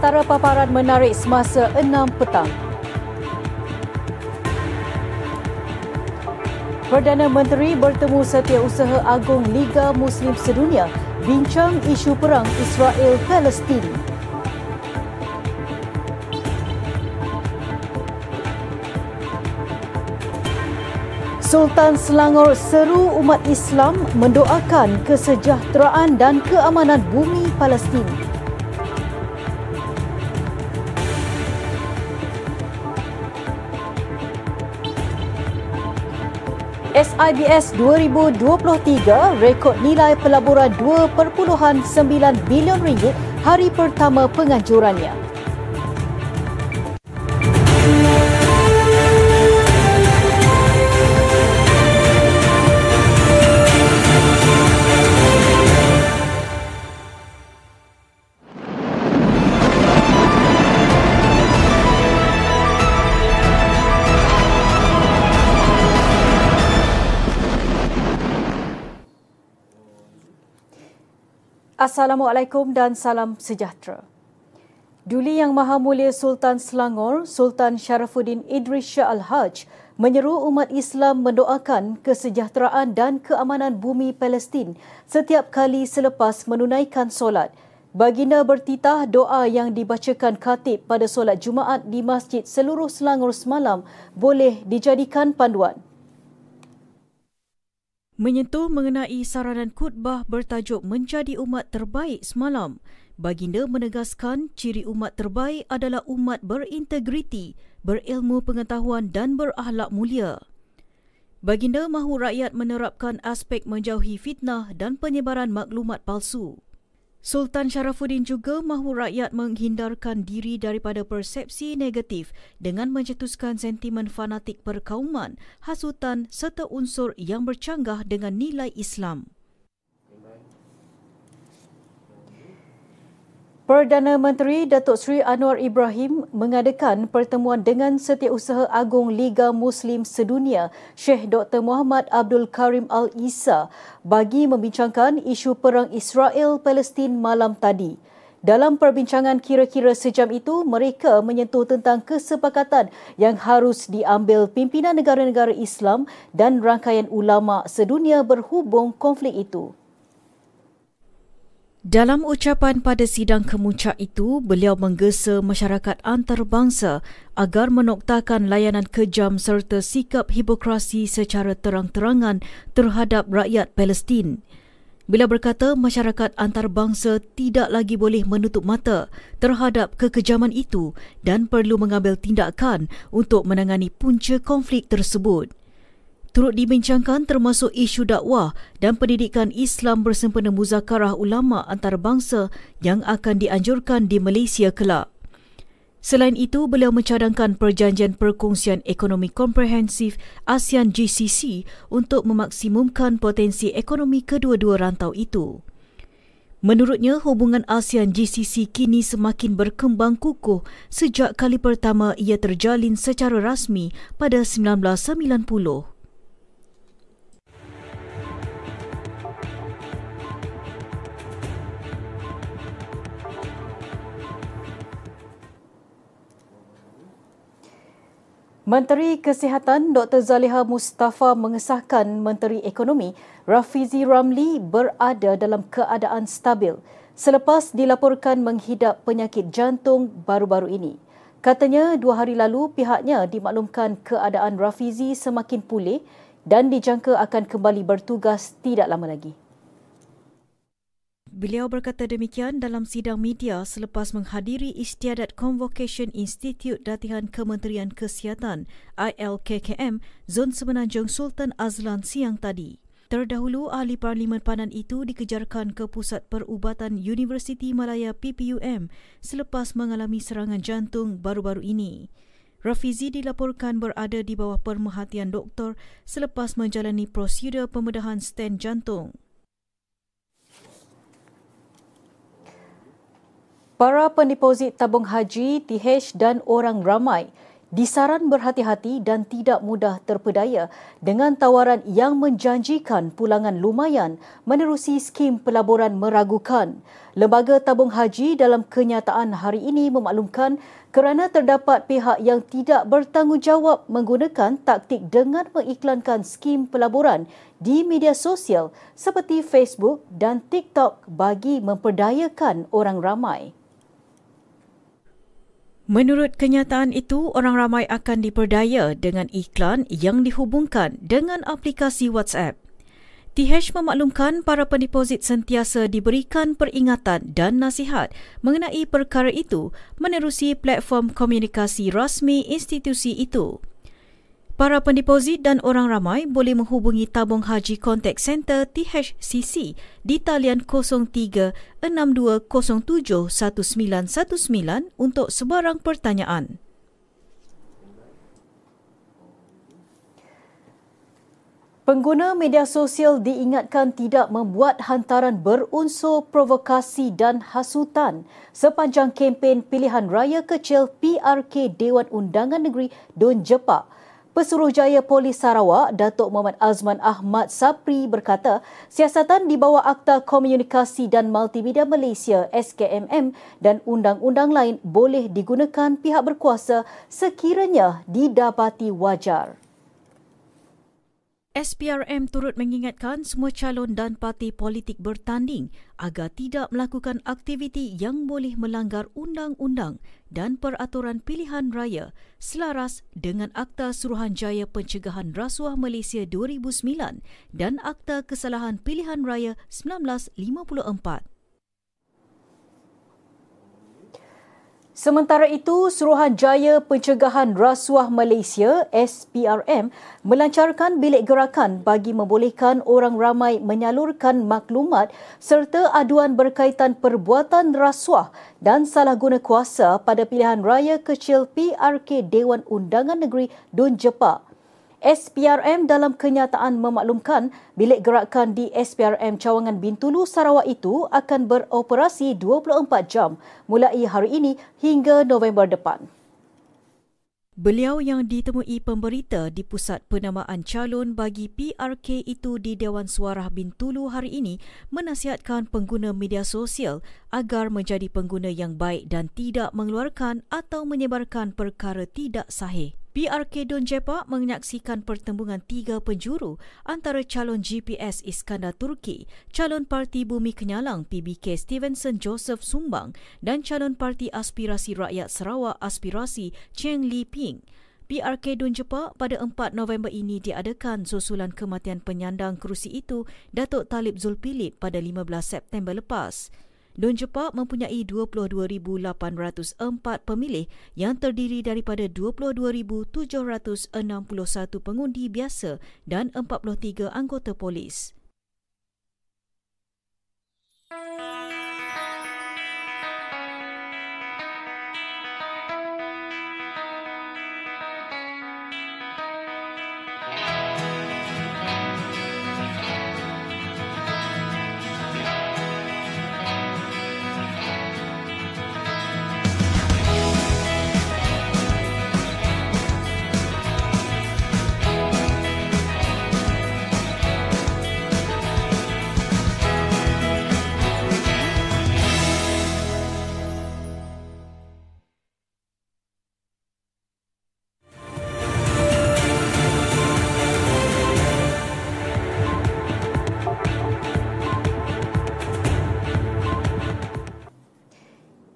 antara paparan menarik semasa 6 petang. Perdana Menteri bertemu Setiausaha Agung Liga Muslim Sedunia bincang isu perang Israel-Palestin. Sultan Selangor seru umat Islam mendoakan kesejahteraan dan keamanan bumi Palestin. SIBS 2023 rekod nilai pelaburan 2.9 bilion ringgit hari pertama penganjurannya. Assalamualaikum dan salam sejahtera. Duli Yang Maha Mulia Sultan Selangor, Sultan Sharafuddin Idris Shah Al-Haj menyeru umat Islam mendoakan kesejahteraan dan keamanan bumi Palestin setiap kali selepas menunaikan solat. Baginda bertitah doa yang dibacakan khatib pada solat Jumaat di Masjid seluruh Selangor semalam boleh dijadikan panduan menyentuh mengenai saranan khutbah bertajuk Menjadi Umat Terbaik semalam. Baginda menegaskan ciri umat terbaik adalah umat berintegriti, berilmu pengetahuan dan berakhlak mulia. Baginda mahu rakyat menerapkan aspek menjauhi fitnah dan penyebaran maklumat palsu. Sultan Sharafuddin juga mahu rakyat menghindarkan diri daripada persepsi negatif dengan mencetuskan sentimen fanatik perkauman, hasutan serta unsur yang bercanggah dengan nilai Islam. Perdana Menteri Datuk Seri Anwar Ibrahim mengadakan pertemuan dengan Setiausaha Agung Liga Muslim Sedunia Sheikh Dr. Muhammad Abdul Karim Al-Isa bagi membincangkan isu perang Israel-Palestin malam tadi. Dalam perbincangan kira-kira sejam itu, mereka menyentuh tentang kesepakatan yang harus diambil pimpinan negara-negara Islam dan rangkaian ulama sedunia berhubung konflik itu. Dalam ucapan pada sidang kemuncak itu, beliau menggesa masyarakat antarabangsa agar menoktakan layanan kejam serta sikap hipokrasi secara terang-terangan terhadap rakyat Palestin. Bila berkata masyarakat antarabangsa tidak lagi boleh menutup mata terhadap kekejaman itu dan perlu mengambil tindakan untuk menangani punca konflik tersebut turut dibincangkan termasuk isu dakwah dan pendidikan Islam bersempena muzakarah ulama antarabangsa yang akan dianjurkan di Malaysia kelak. Selain itu, beliau mencadangkan perjanjian perkongsian ekonomi komprehensif ASEAN GCC untuk memaksimumkan potensi ekonomi kedua-dua rantau itu. Menurutnya, hubungan ASEAN GCC kini semakin berkembang kukuh sejak kali pertama ia terjalin secara rasmi pada 1990. Menteri Kesihatan Dr. Zaliha Mustafa mengesahkan Menteri Ekonomi Rafizi Ramli berada dalam keadaan stabil selepas dilaporkan menghidap penyakit jantung baru-baru ini. Katanya dua hari lalu pihaknya dimaklumkan keadaan Rafizi semakin pulih dan dijangka akan kembali bertugas tidak lama lagi. Beliau berkata demikian dalam sidang media selepas menghadiri istiadat Convocation Institute Latihan Kementerian Kesihatan ILKKM Zon Semenanjung Sultan Azlan siang tadi. Terdahulu, ahli parlimen panan itu dikejarkan ke Pusat Perubatan Universiti Malaya PPUM selepas mengalami serangan jantung baru-baru ini. Rafizi dilaporkan berada di bawah perhatian doktor selepas menjalani prosedur pembedahan stent jantung. Para pendeposit tabung haji, TH dan orang ramai disaran berhati-hati dan tidak mudah terpedaya dengan tawaran yang menjanjikan pulangan lumayan menerusi skim pelaburan meragukan. Lembaga Tabung Haji dalam kenyataan hari ini memaklumkan kerana terdapat pihak yang tidak bertanggungjawab menggunakan taktik dengan mengiklankan skim pelaburan di media sosial seperti Facebook dan TikTok bagi memperdayakan orang ramai. Menurut kenyataan itu, orang ramai akan diperdaya dengan iklan yang dihubungkan dengan aplikasi WhatsApp. TH memaklumkan para pendeposit sentiasa diberikan peringatan dan nasihat mengenai perkara itu menerusi platform komunikasi rasmi institusi itu. Para pendeposit dan orang ramai boleh menghubungi Tabung Haji Contact Center THCC di talian 0362071919 untuk sebarang pertanyaan. Pengguna media sosial diingatkan tidak membuat hantaran berunsur provokasi dan hasutan sepanjang kempen pilihan raya kecil PRK Dewan Undangan Negeri Don Jepak Pesuruhjaya Polis Sarawak, Datuk Muhammad Azman Ahmad Sapri berkata, siasatan di bawah Akta Komunikasi dan Multimedia Malaysia SKMM dan undang-undang lain boleh digunakan pihak berkuasa sekiranya didapati wajar. SPRM turut mengingatkan semua calon dan parti politik bertanding agar tidak melakukan aktiviti yang boleh melanggar undang-undang dan peraturan pilihan raya selaras dengan Akta Suruhanjaya Pencegahan Rasuah Malaysia 2009 dan Akta Kesalahan Pilihan Raya 1954. Sementara itu, Suruhanjaya Pencegahan Rasuah Malaysia SPRM melancarkan bilik gerakan bagi membolehkan orang ramai menyalurkan maklumat serta aduan berkaitan perbuatan rasuah dan salah guna kuasa pada pilihan raya kecil PRK Dewan Undangan Negeri Dun Jepak SPRM dalam kenyataan memaklumkan bilik gerakan di SPRM Cawangan Bintulu Sarawak itu akan beroperasi 24 jam mulai hari ini hingga November depan. Beliau yang ditemui pemberita di pusat penamaan calon bagi PRK itu di Dewan Suara Bintulu hari ini menasihatkan pengguna media sosial agar menjadi pengguna yang baik dan tidak mengeluarkan atau menyebarkan perkara tidak sahih. PRK Don Jepak menyaksikan pertembungan tiga penjuru antara calon GPS Iskandar Turki, calon Parti Bumi Kenyalang PBK Stevenson Joseph Sumbang dan calon Parti Aspirasi Rakyat Sarawak Aspirasi Cheng Li Ping. PRK Don Jepak pada 4 November ini diadakan susulan kematian penyandang kerusi itu Datuk Talib Zulpilip pada 15 September lepas. Don Jepak mempunyai 22,804 pemilih yang terdiri daripada 22,761 pengundi biasa dan 43 anggota polis.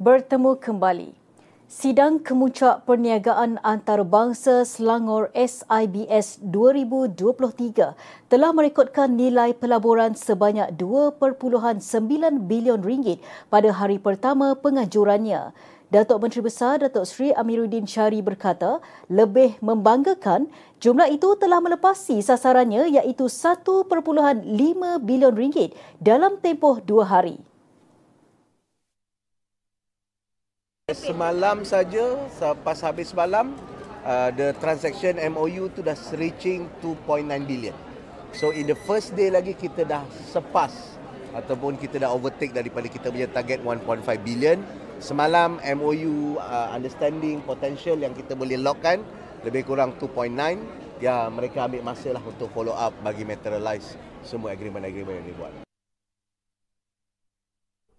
Bertemu kembali. Sidang Kemuncak Perniagaan Antarabangsa Selangor SIBS 2023 telah merekodkan nilai pelaburan sebanyak 2.9 bilion ringgit pada hari pertama pengajurannya. Datuk Menteri Besar Datuk Seri Amiruddin Syari berkata, lebih membanggakan jumlah itu telah melepasi sasarannya iaitu 1.5 bilion ringgit dalam tempoh dua hari. Semalam saja, pas habis semalam, uh, the transaction MOU tu dah reaching 2.9 billion. So in the first day lagi kita dah sepas ataupun kita dah overtake daripada kita punya target 1.5 billion. semalam MOU uh, understanding potential yang kita boleh lockkan lebih kurang 2.9 ya mereka ambil masa lah untuk follow up bagi materialize semua agreement-agreement yang dibuat.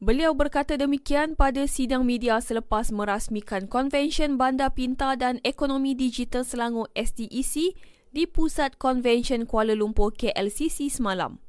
Beliau berkata demikian pada sidang media selepas merasmikan Konvensyen Bandar Pintar dan Ekonomi Digital Selangor SDEC di Pusat Konvensyen Kuala Lumpur KLCC semalam.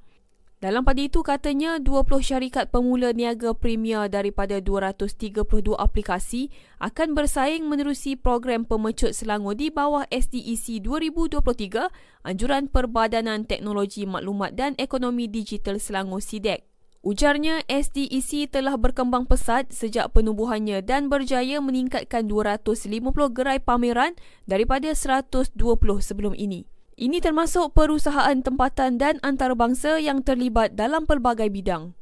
Dalam pada itu katanya 20 syarikat pemula niaga premier daripada 232 aplikasi akan bersaing menerusi program pemecut Selangor di bawah SDEC 2023 anjuran Perbadanan Teknologi Maklumat dan Ekonomi Digital Selangor SIDEC. Ujarnya SDEC telah berkembang pesat sejak penubuhannya dan berjaya meningkatkan 250 gerai pameran daripada 120 sebelum ini. Ini termasuk perusahaan tempatan dan antarabangsa yang terlibat dalam pelbagai bidang.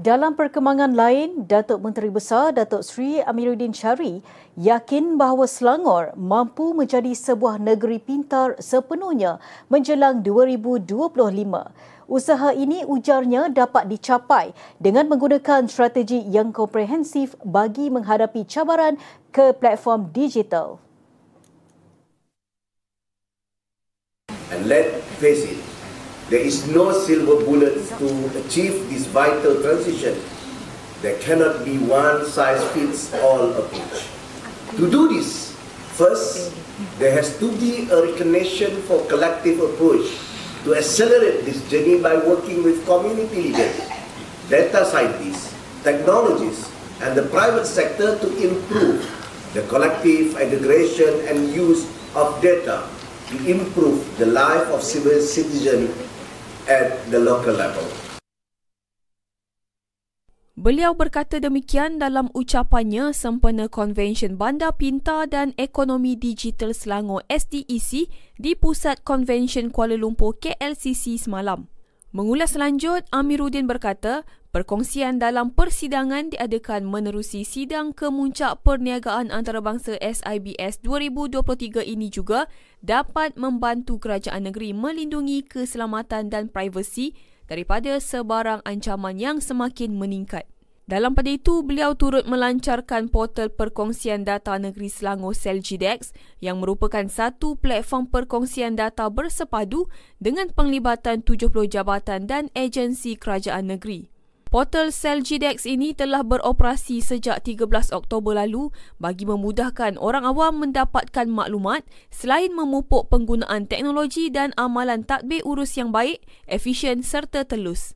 Dalam perkembangan lain, Datuk Menteri Besar Datuk Sri Amiruddin Syari yakin bahawa Selangor mampu menjadi sebuah negeri pintar sepenuhnya menjelang 2025. Usaha ini ujarnya dapat dicapai dengan menggunakan strategi yang komprehensif bagi menghadapi cabaran ke platform digital. And let face it, there is no silver bullet to achieve this vital transition. There cannot be one size fits all approach. To do this, first, there has to be a recognition for collective approach to accelerate this journey by working with community leaders, data scientists, technologists, and the private sector to improve the collective integration and use of data to improve the life of civil citizens at the local level. Beliau berkata demikian dalam ucapannya sempena Konvensyen Bandar Pintar dan Ekonomi Digital Selangor SDEC di Pusat Konvensyen Kuala Lumpur KLCC semalam. Mengulas lanjut, Amiruddin berkata, perkongsian dalam persidangan diadakan menerusi sidang kemuncak perniagaan antarabangsa SIBS 2023 ini juga dapat membantu kerajaan negeri melindungi keselamatan dan privasi daripada sebarang ancaman yang semakin meningkat. Dalam pada itu, beliau turut melancarkan portal perkongsian data negeri Selangor Selgidex yang merupakan satu platform perkongsian data bersepadu dengan penglibatan 70 jabatan dan agensi kerajaan negeri. Portal Selgidex ini telah beroperasi sejak 13 Oktober lalu bagi memudahkan orang awam mendapatkan maklumat selain memupuk penggunaan teknologi dan amalan tadbir urus yang baik, efisien serta telus.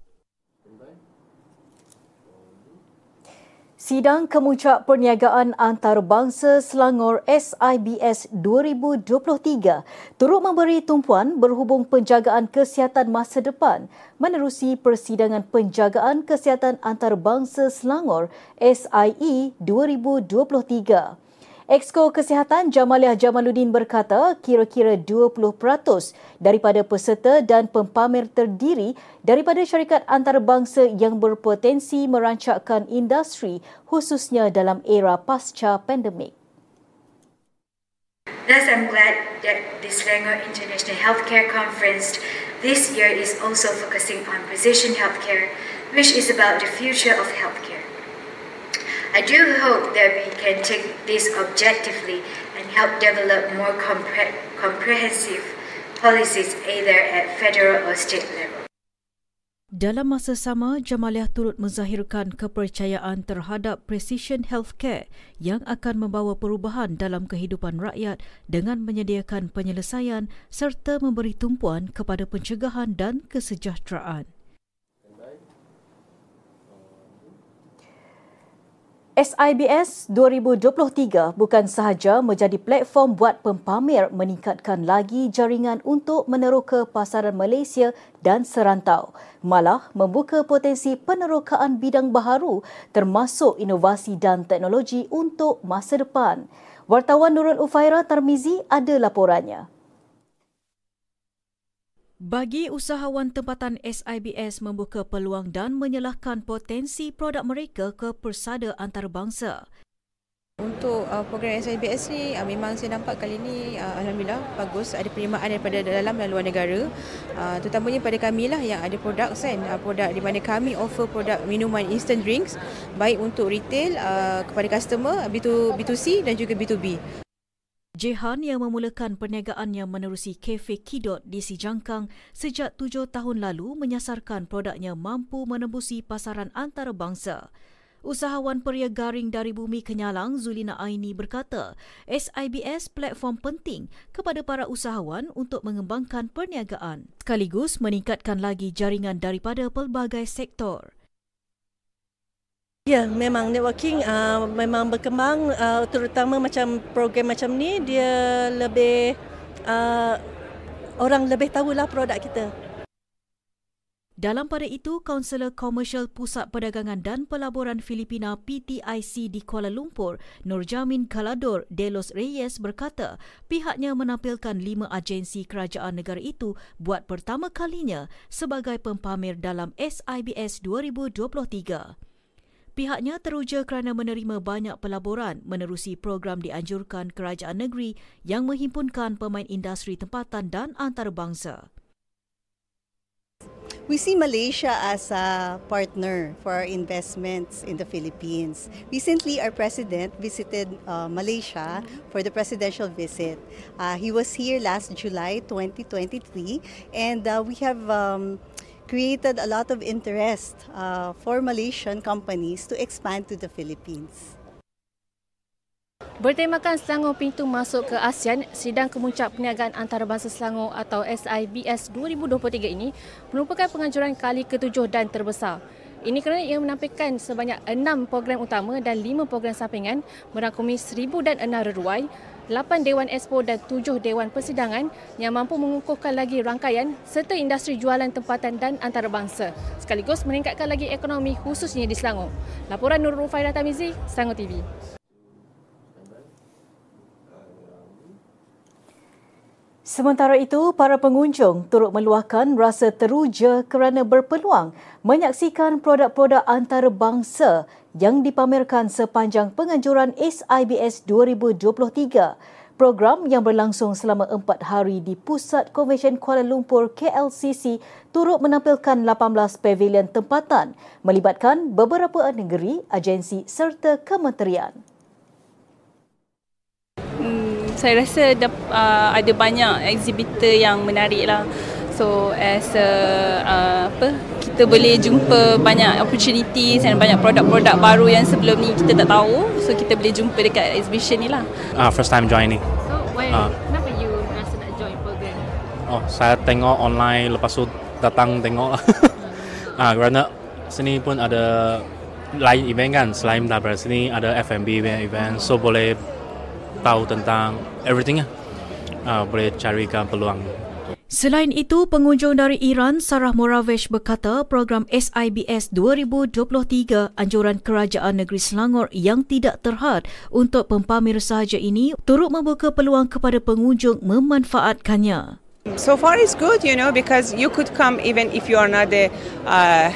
Sidang Kemuncak Perniagaan Antarabangsa Selangor SIBS 2023 turut memberi tumpuan berhubung penjagaan kesihatan masa depan menerusi Persidangan Penjagaan Kesihatan Antarabangsa Selangor SIE 2023. Exko Kesihatan Jamaliah Jamaluddin berkata kira-kira 20% daripada peserta dan pempamer terdiri daripada syarikat antarabangsa yang berpotensi merancakkan industri khususnya dalam era pasca pandemik. Thus, I'm glad that the Selangor International Healthcare Conference this year is also focusing on precision healthcare, which is about the future of healthcare. I do hope that we can take this objectively and help develop more compre- comprehensive policies either at federal or state level. Dalam masa sama, Jamaliah turut menzahirkan kepercayaan terhadap precision healthcare yang akan membawa perubahan dalam kehidupan rakyat dengan menyediakan penyelesaian serta memberi tumpuan kepada pencegahan dan kesejahteraan. SIBS 2023 bukan sahaja menjadi platform buat pempamer meningkatkan lagi jaringan untuk meneroka pasaran Malaysia dan serantau, malah membuka potensi penerokaan bidang baharu termasuk inovasi dan teknologi untuk masa depan. Wartawan Nurul Ufaira Tarmizi ada laporannya. Bagi usahawan tempatan SIBS membuka peluang dan menyalahkan potensi produk mereka ke persada antarabangsa. Untuk uh, program SIBS ni uh, memang saya nampak kali ni uh, alhamdulillah bagus ada penerimaan daripada dalam dan luar negara. Uh, terutamanya pada kami lah yang ada produk kan, uh, produk di mana kami offer produk minuman instant drinks baik untuk retail uh, kepada customer B2, B2C dan juga B2B. Jehan yang memulakan perniagaan yang menerusi Cafe Kidot di Sijangkang sejak tujuh tahun lalu menyasarkan produknya mampu menembusi pasaran antarabangsa. Usahawan Peria Garing dari Bumi Kenyalang Zulina Aini berkata, SIBS platform penting kepada para usahawan untuk mengembangkan perniagaan sekaligus meningkatkan lagi jaringan daripada pelbagai sektor. Ya, memang networking uh, memang berkembang uh, terutama macam program macam ni dia lebih uh, orang lebih tahulah produk kita. Dalam pada itu, Kaunselor Komersial Pusat Perdagangan dan Pelaburan Filipina PTIC di Kuala Lumpur, Nurjamin Kalador Delos Reyes berkata pihaknya menampilkan lima agensi kerajaan negara itu buat pertama kalinya sebagai pempamer dalam SIBS 2023. Pihaknya teruja kerana menerima banyak pelaburan menerusi program dianjurkan kerajaan negeri yang menghimpunkan pemain industri tempatan dan antarabangsa. We see Malaysia as a partner for our investments in the Philippines. Recently, our president visited uh, Malaysia for the presidential visit. Uh, he was here last July 2023, and uh, we have um, created a lot of interest uh, for Malaysian companies to expand to the Philippines. Bertemakan Selangor pintu masuk ke ASEAN, Sidang Kemuncak Perniagaan Antarabangsa Selangor atau SIBS 2023 ini merupakan penganjuran kali ketujuh dan terbesar. Ini kerana ia menampilkan sebanyak enam program utama dan lima program sampingan merangkumi seribu dan enam reruai, lapan Dewan Expo dan tujuh Dewan Persidangan yang mampu mengukuhkan lagi rangkaian serta industri jualan tempatan dan antarabangsa sekaligus meningkatkan lagi ekonomi khususnya di Selangor. Laporan Nurul Fairah Tamizi, Selangor TV. Sementara itu, para pengunjung turut meluahkan rasa teruja kerana berpeluang menyaksikan produk-produk antarabangsa yang dipamerkan sepanjang penganjuran SIBS 2023. Program yang berlangsung selama empat hari di Pusat Konvensyen Kuala Lumpur KLCC turut menampilkan 18 pavilion tempatan melibatkan beberapa negeri, agensi serta kementerian saya rasa ada, uh, ada banyak exhibitor yang menarik lah. So as a, uh, apa kita boleh jumpa banyak opportunities dan banyak produk-produk baru yang sebelum ni kita tak tahu. So kita boleh jumpa dekat exhibition ni lah. Uh, first time joining. So why, uh. kenapa you rasa nak join program? Oh saya tengok online lepas tu datang tengok lah. Ah, uh, kerana sini pun ada lain event kan selain daripada sini ada F&B event so boleh tahu tentang everything lah. Uh, boleh carikan peluang. Selain itu, pengunjung dari Iran, Sarah Moravesh berkata program SIBS 2023 anjuran kerajaan negeri Selangor yang tidak terhad untuk pempamer sahaja ini turut membuka peluang kepada pengunjung memanfaatkannya. So far it's good, you know, because you could come even if you are not a uh,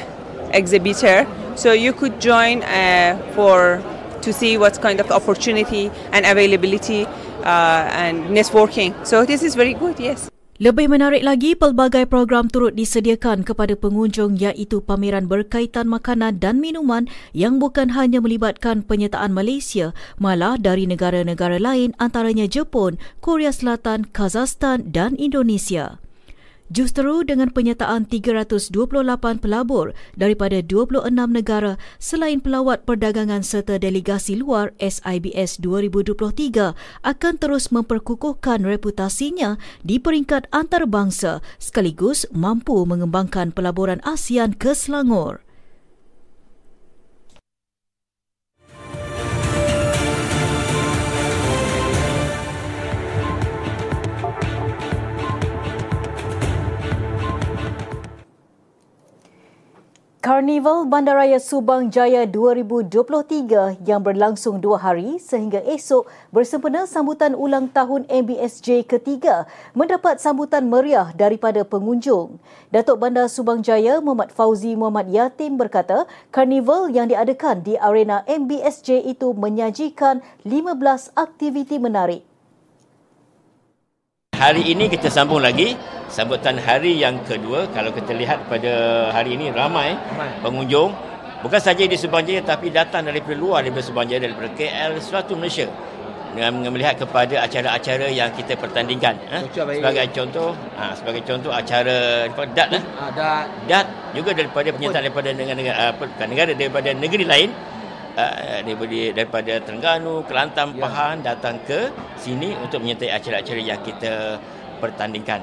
exhibitor. So you could join uh, for to see what kind of opportunity and availability uh, and networking. So this is very good, yes. Lebih menarik lagi, pelbagai program turut disediakan kepada pengunjung iaitu pameran berkaitan makanan dan minuman yang bukan hanya melibatkan penyertaan Malaysia, malah dari negara-negara lain antaranya Jepun, Korea Selatan, Kazakhstan dan Indonesia. Justru dengan penyertaan 328 pelabur daripada 26 negara selain pelawat perdagangan serta delegasi luar SIBS 2023 akan terus memperkukuhkan reputasinya di peringkat antarabangsa sekaligus mampu mengembangkan pelaburan ASEAN ke Selangor. Karnival Bandaraya Subang Jaya 2023 yang berlangsung dua hari sehingga esok bersempena sambutan ulang tahun MBSJ ketiga mendapat sambutan meriah daripada pengunjung. Datuk Bandar Subang Jaya Muhammad Fauzi Muhammad Yatim berkata, karnival yang diadakan di arena MBSJ itu menyajikan 15 aktiviti menarik. Hari ini kita sambung lagi sambutan hari yang kedua. Kalau kita lihat pada hari ini ramai, pengunjung. Bukan saja di Subang Jaya tapi datang daripada luar daripada Subang Jaya daripada KL seluruh Malaysia. Dengan melihat kepada acara-acara yang kita pertandingkan eh? sebagai contoh ha, sebagai contoh acara DAT lah. DAT. DAT juga daripada penyertaan daripada negara apa negara daripada negeri lain uh, daripada daripada Terengganu, Kelantan, ya. Pahang datang ke sini untuk menyertai acara-acara yang kita pertandingkan.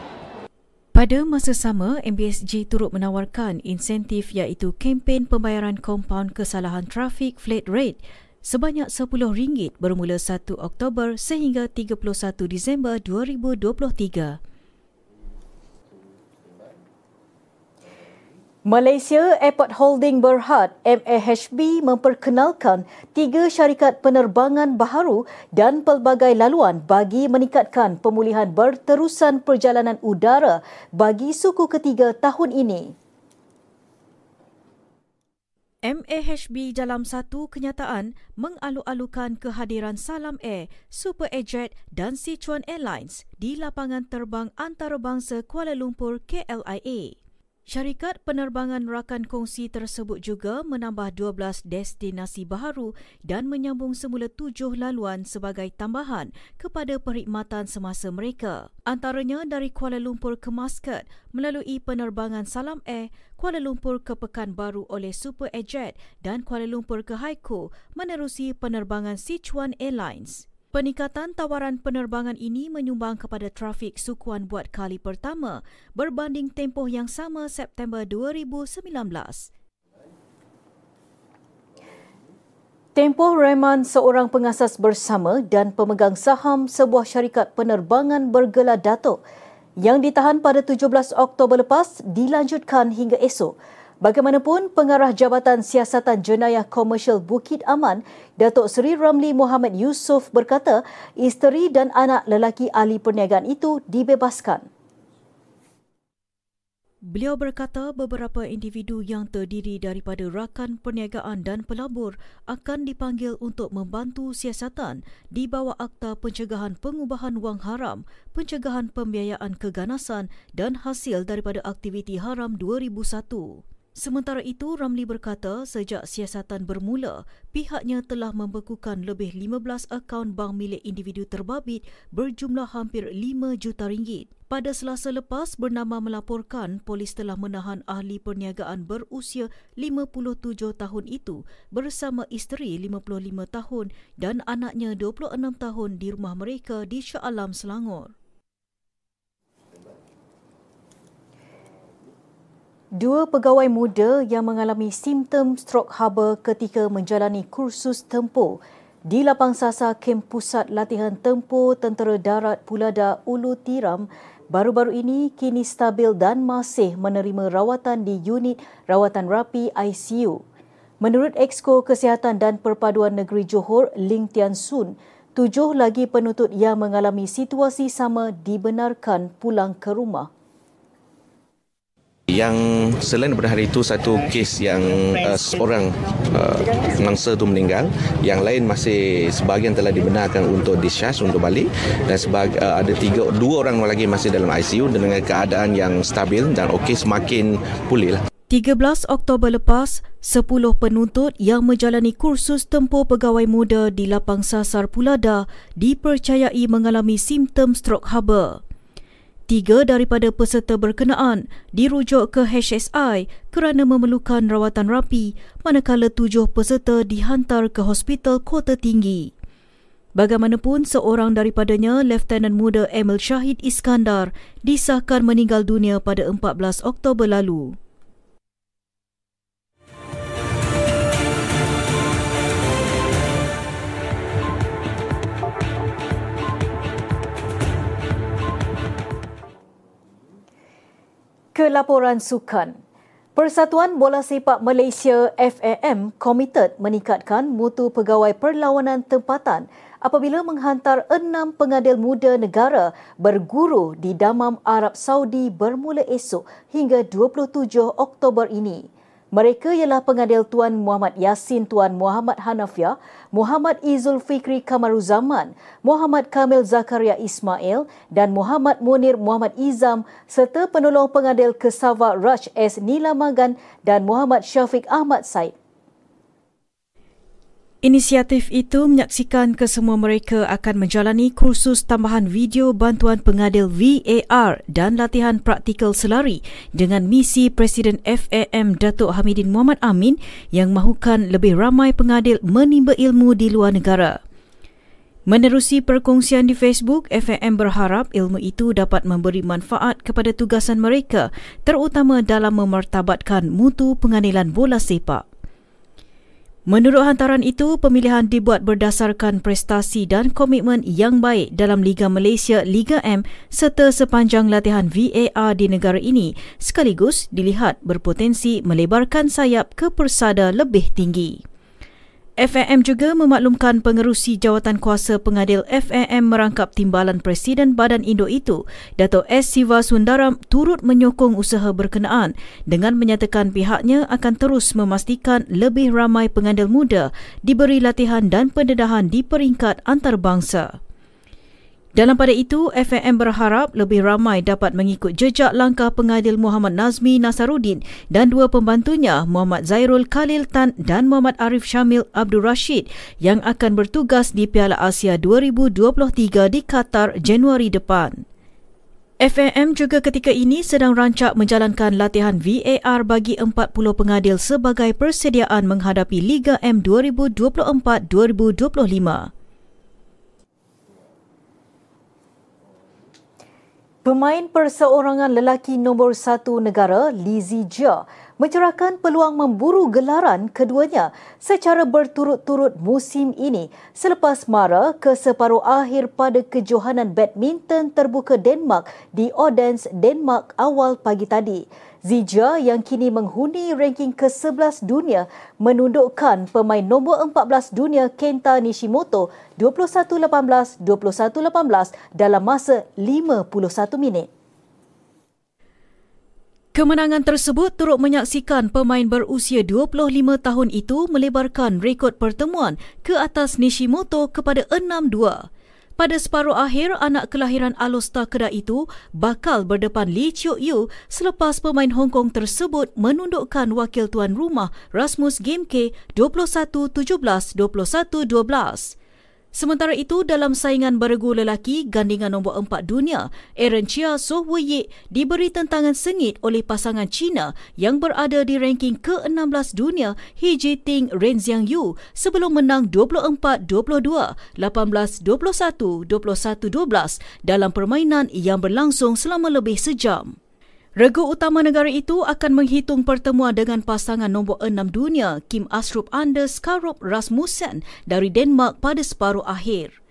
Pada masa sama, MBSG turut menawarkan insentif iaitu kempen pembayaran kompaun kesalahan trafik flat rate sebanyak RM10 bermula 1 Oktober sehingga 31 Disember 2023. Malaysia Airport Holding Berhad MAHB memperkenalkan tiga syarikat penerbangan baharu dan pelbagai laluan bagi meningkatkan pemulihan berterusan perjalanan udara bagi suku ketiga tahun ini. MAHB dalam satu kenyataan mengalu-alukan kehadiran Salam Air, Super Airjet dan Sichuan Airlines di lapangan terbang antarabangsa Kuala Lumpur KLIA. Syarikat penerbangan rakan kongsi tersebut juga menambah 12 destinasi baharu dan menyambung semula tujuh laluan sebagai tambahan kepada perkhidmatan semasa mereka. Antaranya dari Kuala Lumpur ke Muscat melalui penerbangan Salam Air, Kuala Lumpur ke Pekanbaru oleh Super Airjet dan Kuala Lumpur ke Haikou menerusi penerbangan Sichuan Airlines. Peningkatan tawaran penerbangan ini menyumbang kepada trafik sukuan buat kali pertama berbanding tempoh yang sama September 2019. Tempoh Reman seorang pengasas bersama dan pemegang saham sebuah syarikat penerbangan bergelar Datuk yang ditahan pada 17 Oktober lepas dilanjutkan hingga esok. Bagaimanapun, pengarah Jabatan Siasatan Jenayah Komersial Bukit Aman, Datuk Seri Ramli Muhammad Yusof berkata, isteri dan anak lelaki ahli perniagaan itu dibebaskan. Beliau berkata beberapa individu yang terdiri daripada rakan perniagaan dan pelabur akan dipanggil untuk membantu siasatan di bawah Akta Pencegahan Pengubahan Wang Haram, Pencegahan Pembiayaan Keganasan dan Hasil daripada Aktiviti Haram 2001. Sementara itu, Ramli berkata sejak siasatan bermula, pihaknya telah membekukan lebih 15 akaun bank milik individu terbabit berjumlah hampir 5 juta ringgit. Pada selasa lepas, bernama melaporkan polis telah menahan ahli perniagaan berusia 57 tahun itu bersama isteri 55 tahun dan anaknya 26 tahun di rumah mereka di Shah Alam, Selangor. Dua pegawai muda yang mengalami simptom strok haba ketika menjalani kursus tempur di lapang sasar kem pusat latihan tempur Tentera Darat Pulada Ulu Tiram baru-baru ini kini stabil dan masih menerima rawatan di unit rawatan rapi ICU. Menurut Exko Kesihatan dan Perpaduan Negeri Johor, Ling Tian Sun, tujuh lagi penuntut yang mengalami situasi sama dibenarkan pulang ke rumah yang selain daripada hari itu satu kes yang uh, seorang uh, mangsa itu meninggal yang lain masih sebahagian telah dibenarkan untuk discharge untuk balik dan sebag, uh, ada tiga dua orang lagi masih dalam ICU dengan keadaan yang stabil dan okey semakin pulih lah. 13 Oktober lepas, 10 penuntut yang menjalani kursus tempur pegawai muda di Lapang Sasar Pulada dipercayai mengalami simptom strok haba. Tiga daripada peserta berkenaan dirujuk ke HSI kerana memerlukan rawatan rapi manakala tujuh peserta dihantar ke hospital kota tinggi. Bagaimanapun, seorang daripadanya, Lieutenant Muda Emil Shahid Iskandar, disahkan meninggal dunia pada 14 Oktober lalu. Ke laporan sukan. Persatuan Bola Sepak Malaysia FAM komited meningkatkan mutu pegawai perlawanan tempatan apabila menghantar enam pengadil muda negara berguru di Damam Arab Saudi bermula esok hingga 27 Oktober ini. Mereka ialah pengadil Tuan Muhammad Yasin Tuan Muhammad Hanafia, Muhammad Izul Fikri Kamaruzaman, Muhammad Kamil Zakaria Ismail dan Muhammad Munir Muhammad Izam serta penolong pengadil Kesava Raj S. Nila Magan dan Muhammad Syafiq Ahmad Said. Inisiatif itu menyaksikan kesemua mereka akan menjalani kursus tambahan video bantuan pengadil VAR dan latihan praktikal selari dengan misi Presiden FAM Datuk Hamidin Muhammad Amin yang mahukan lebih ramai pengadil menimba ilmu di luar negara. Menerusi perkongsian di Facebook, FAM berharap ilmu itu dapat memberi manfaat kepada tugasan mereka terutama dalam memertabatkan mutu pengadilan bola sepak. Menurut hantaran itu, pemilihan dibuat berdasarkan prestasi dan komitmen yang baik dalam Liga Malaysia Liga M serta sepanjang latihan VAR di negara ini sekaligus dilihat berpotensi melebarkan sayap ke persada lebih tinggi. FAM juga memaklumkan pengerusi jawatan kuasa pengadil FAM merangkap timbalan Presiden Badan Indo itu, Dato' S. Siva Sundaram turut menyokong usaha berkenaan dengan menyatakan pihaknya akan terus memastikan lebih ramai pengadil muda diberi latihan dan pendedahan di peringkat antarabangsa. Dalam pada itu, FAM berharap lebih ramai dapat mengikut jejak langkah pengadil Muhammad Nazmi Nasaruddin dan dua pembantunya Muhammad Zairul Khalil Tan dan Muhammad Arif Syamil Abdul Rashid yang akan bertugas di Piala Asia 2023 di Qatar Januari depan. FAM juga ketika ini sedang rancak menjalankan latihan VAR bagi 40 pengadil sebagai persediaan menghadapi Liga M 2024-2025. Pemain perseorangan lelaki nombor satu negara, Lizzie Jia, mencerahkan peluang memburu gelaran keduanya secara berturut-turut musim ini selepas mara ke separuh akhir pada kejohanan badminton terbuka Denmark di Odense, Denmark awal pagi tadi. Zija yang kini menghuni ranking ke-11 dunia menundukkan pemain nombor 14 dunia Kenta Nishimoto 21-18, 21-18 dalam masa 51 minit. Kemenangan tersebut turut menyaksikan pemain berusia 25 tahun itu melebarkan rekod pertemuan ke atas Nishimoto kepada 6-2. Pada separuh akhir, anak kelahiran Alosta Kedah itu bakal berdepan Lee Chiok Yu selepas pemain Hong Kong tersebut menundukkan wakil tuan rumah Rasmus Gemke 21-17, 21-12. Sementara itu, dalam saingan beregu lelaki gandingan nombor empat dunia, Aaron Chia So Wei diberi tentangan sengit oleh pasangan China yang berada di ranking ke-16 dunia He Jiting Ren Xiang Yu sebelum menang 24-22, 18-21, 21-12 dalam permainan yang berlangsung selama lebih sejam. Regu utama negara itu akan menghitung pertemuan dengan pasangan nombor enam dunia Kim Astrup Anders Karup Rasmussen dari Denmark pada separuh akhir.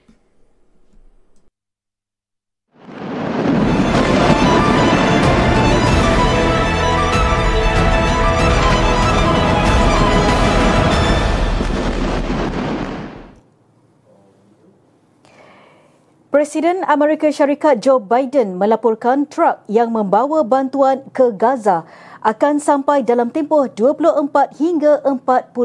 Presiden Amerika Syarikat Joe Biden melaporkan truk yang membawa bantuan ke Gaza akan sampai dalam tempoh 24 hingga 48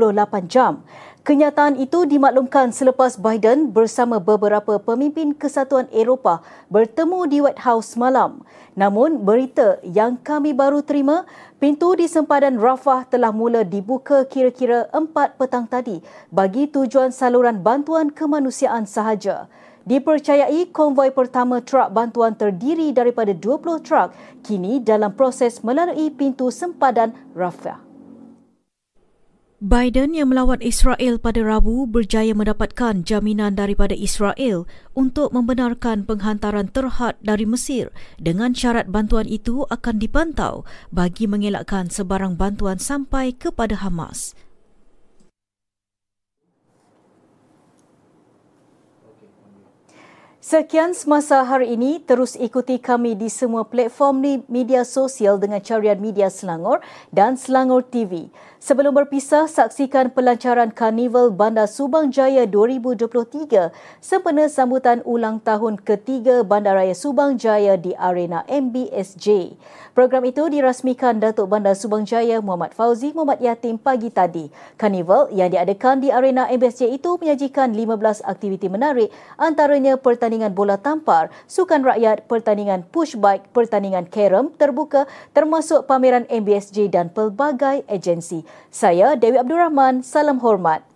jam. Kenyataan itu dimaklumkan selepas Biden bersama beberapa pemimpin Kesatuan Eropah bertemu di White House malam. Namun berita yang kami baru terima, pintu di sempadan Rafah telah mula dibuka kira-kira 4 petang tadi bagi tujuan saluran bantuan kemanusiaan sahaja. Dipercayai konvoi pertama truk bantuan terdiri daripada 20 truk kini dalam proses melalui pintu sempadan Rafah. Biden yang melawat Israel pada Rabu berjaya mendapatkan jaminan daripada Israel untuk membenarkan penghantaran terhad dari Mesir dengan syarat bantuan itu akan dipantau bagi mengelakkan sebarang bantuan sampai kepada Hamas. Sekian semasa hari ini, terus ikuti kami di semua platform media sosial dengan carian Media Selangor dan Selangor TV. Sebelum berpisah, saksikan pelancaran Karnival Bandar Subang Jaya 2023 sempena sambutan ulang tahun ketiga Bandaraya Subang Jaya di Arena MBSJ. Program itu dirasmikan Datuk Bandar Subang Jaya Muhammad Fauzi Muhammad Yatim pagi tadi. Karnival yang diadakan di Arena MBSJ itu menyajikan 15 aktiviti menarik antaranya pertandingan bola tampar, sukan rakyat, pertandingan push bike, pertandingan carom terbuka termasuk pameran MBSJ dan pelbagai agensi. Saya Dewi Abdul Rahman, salam hormat.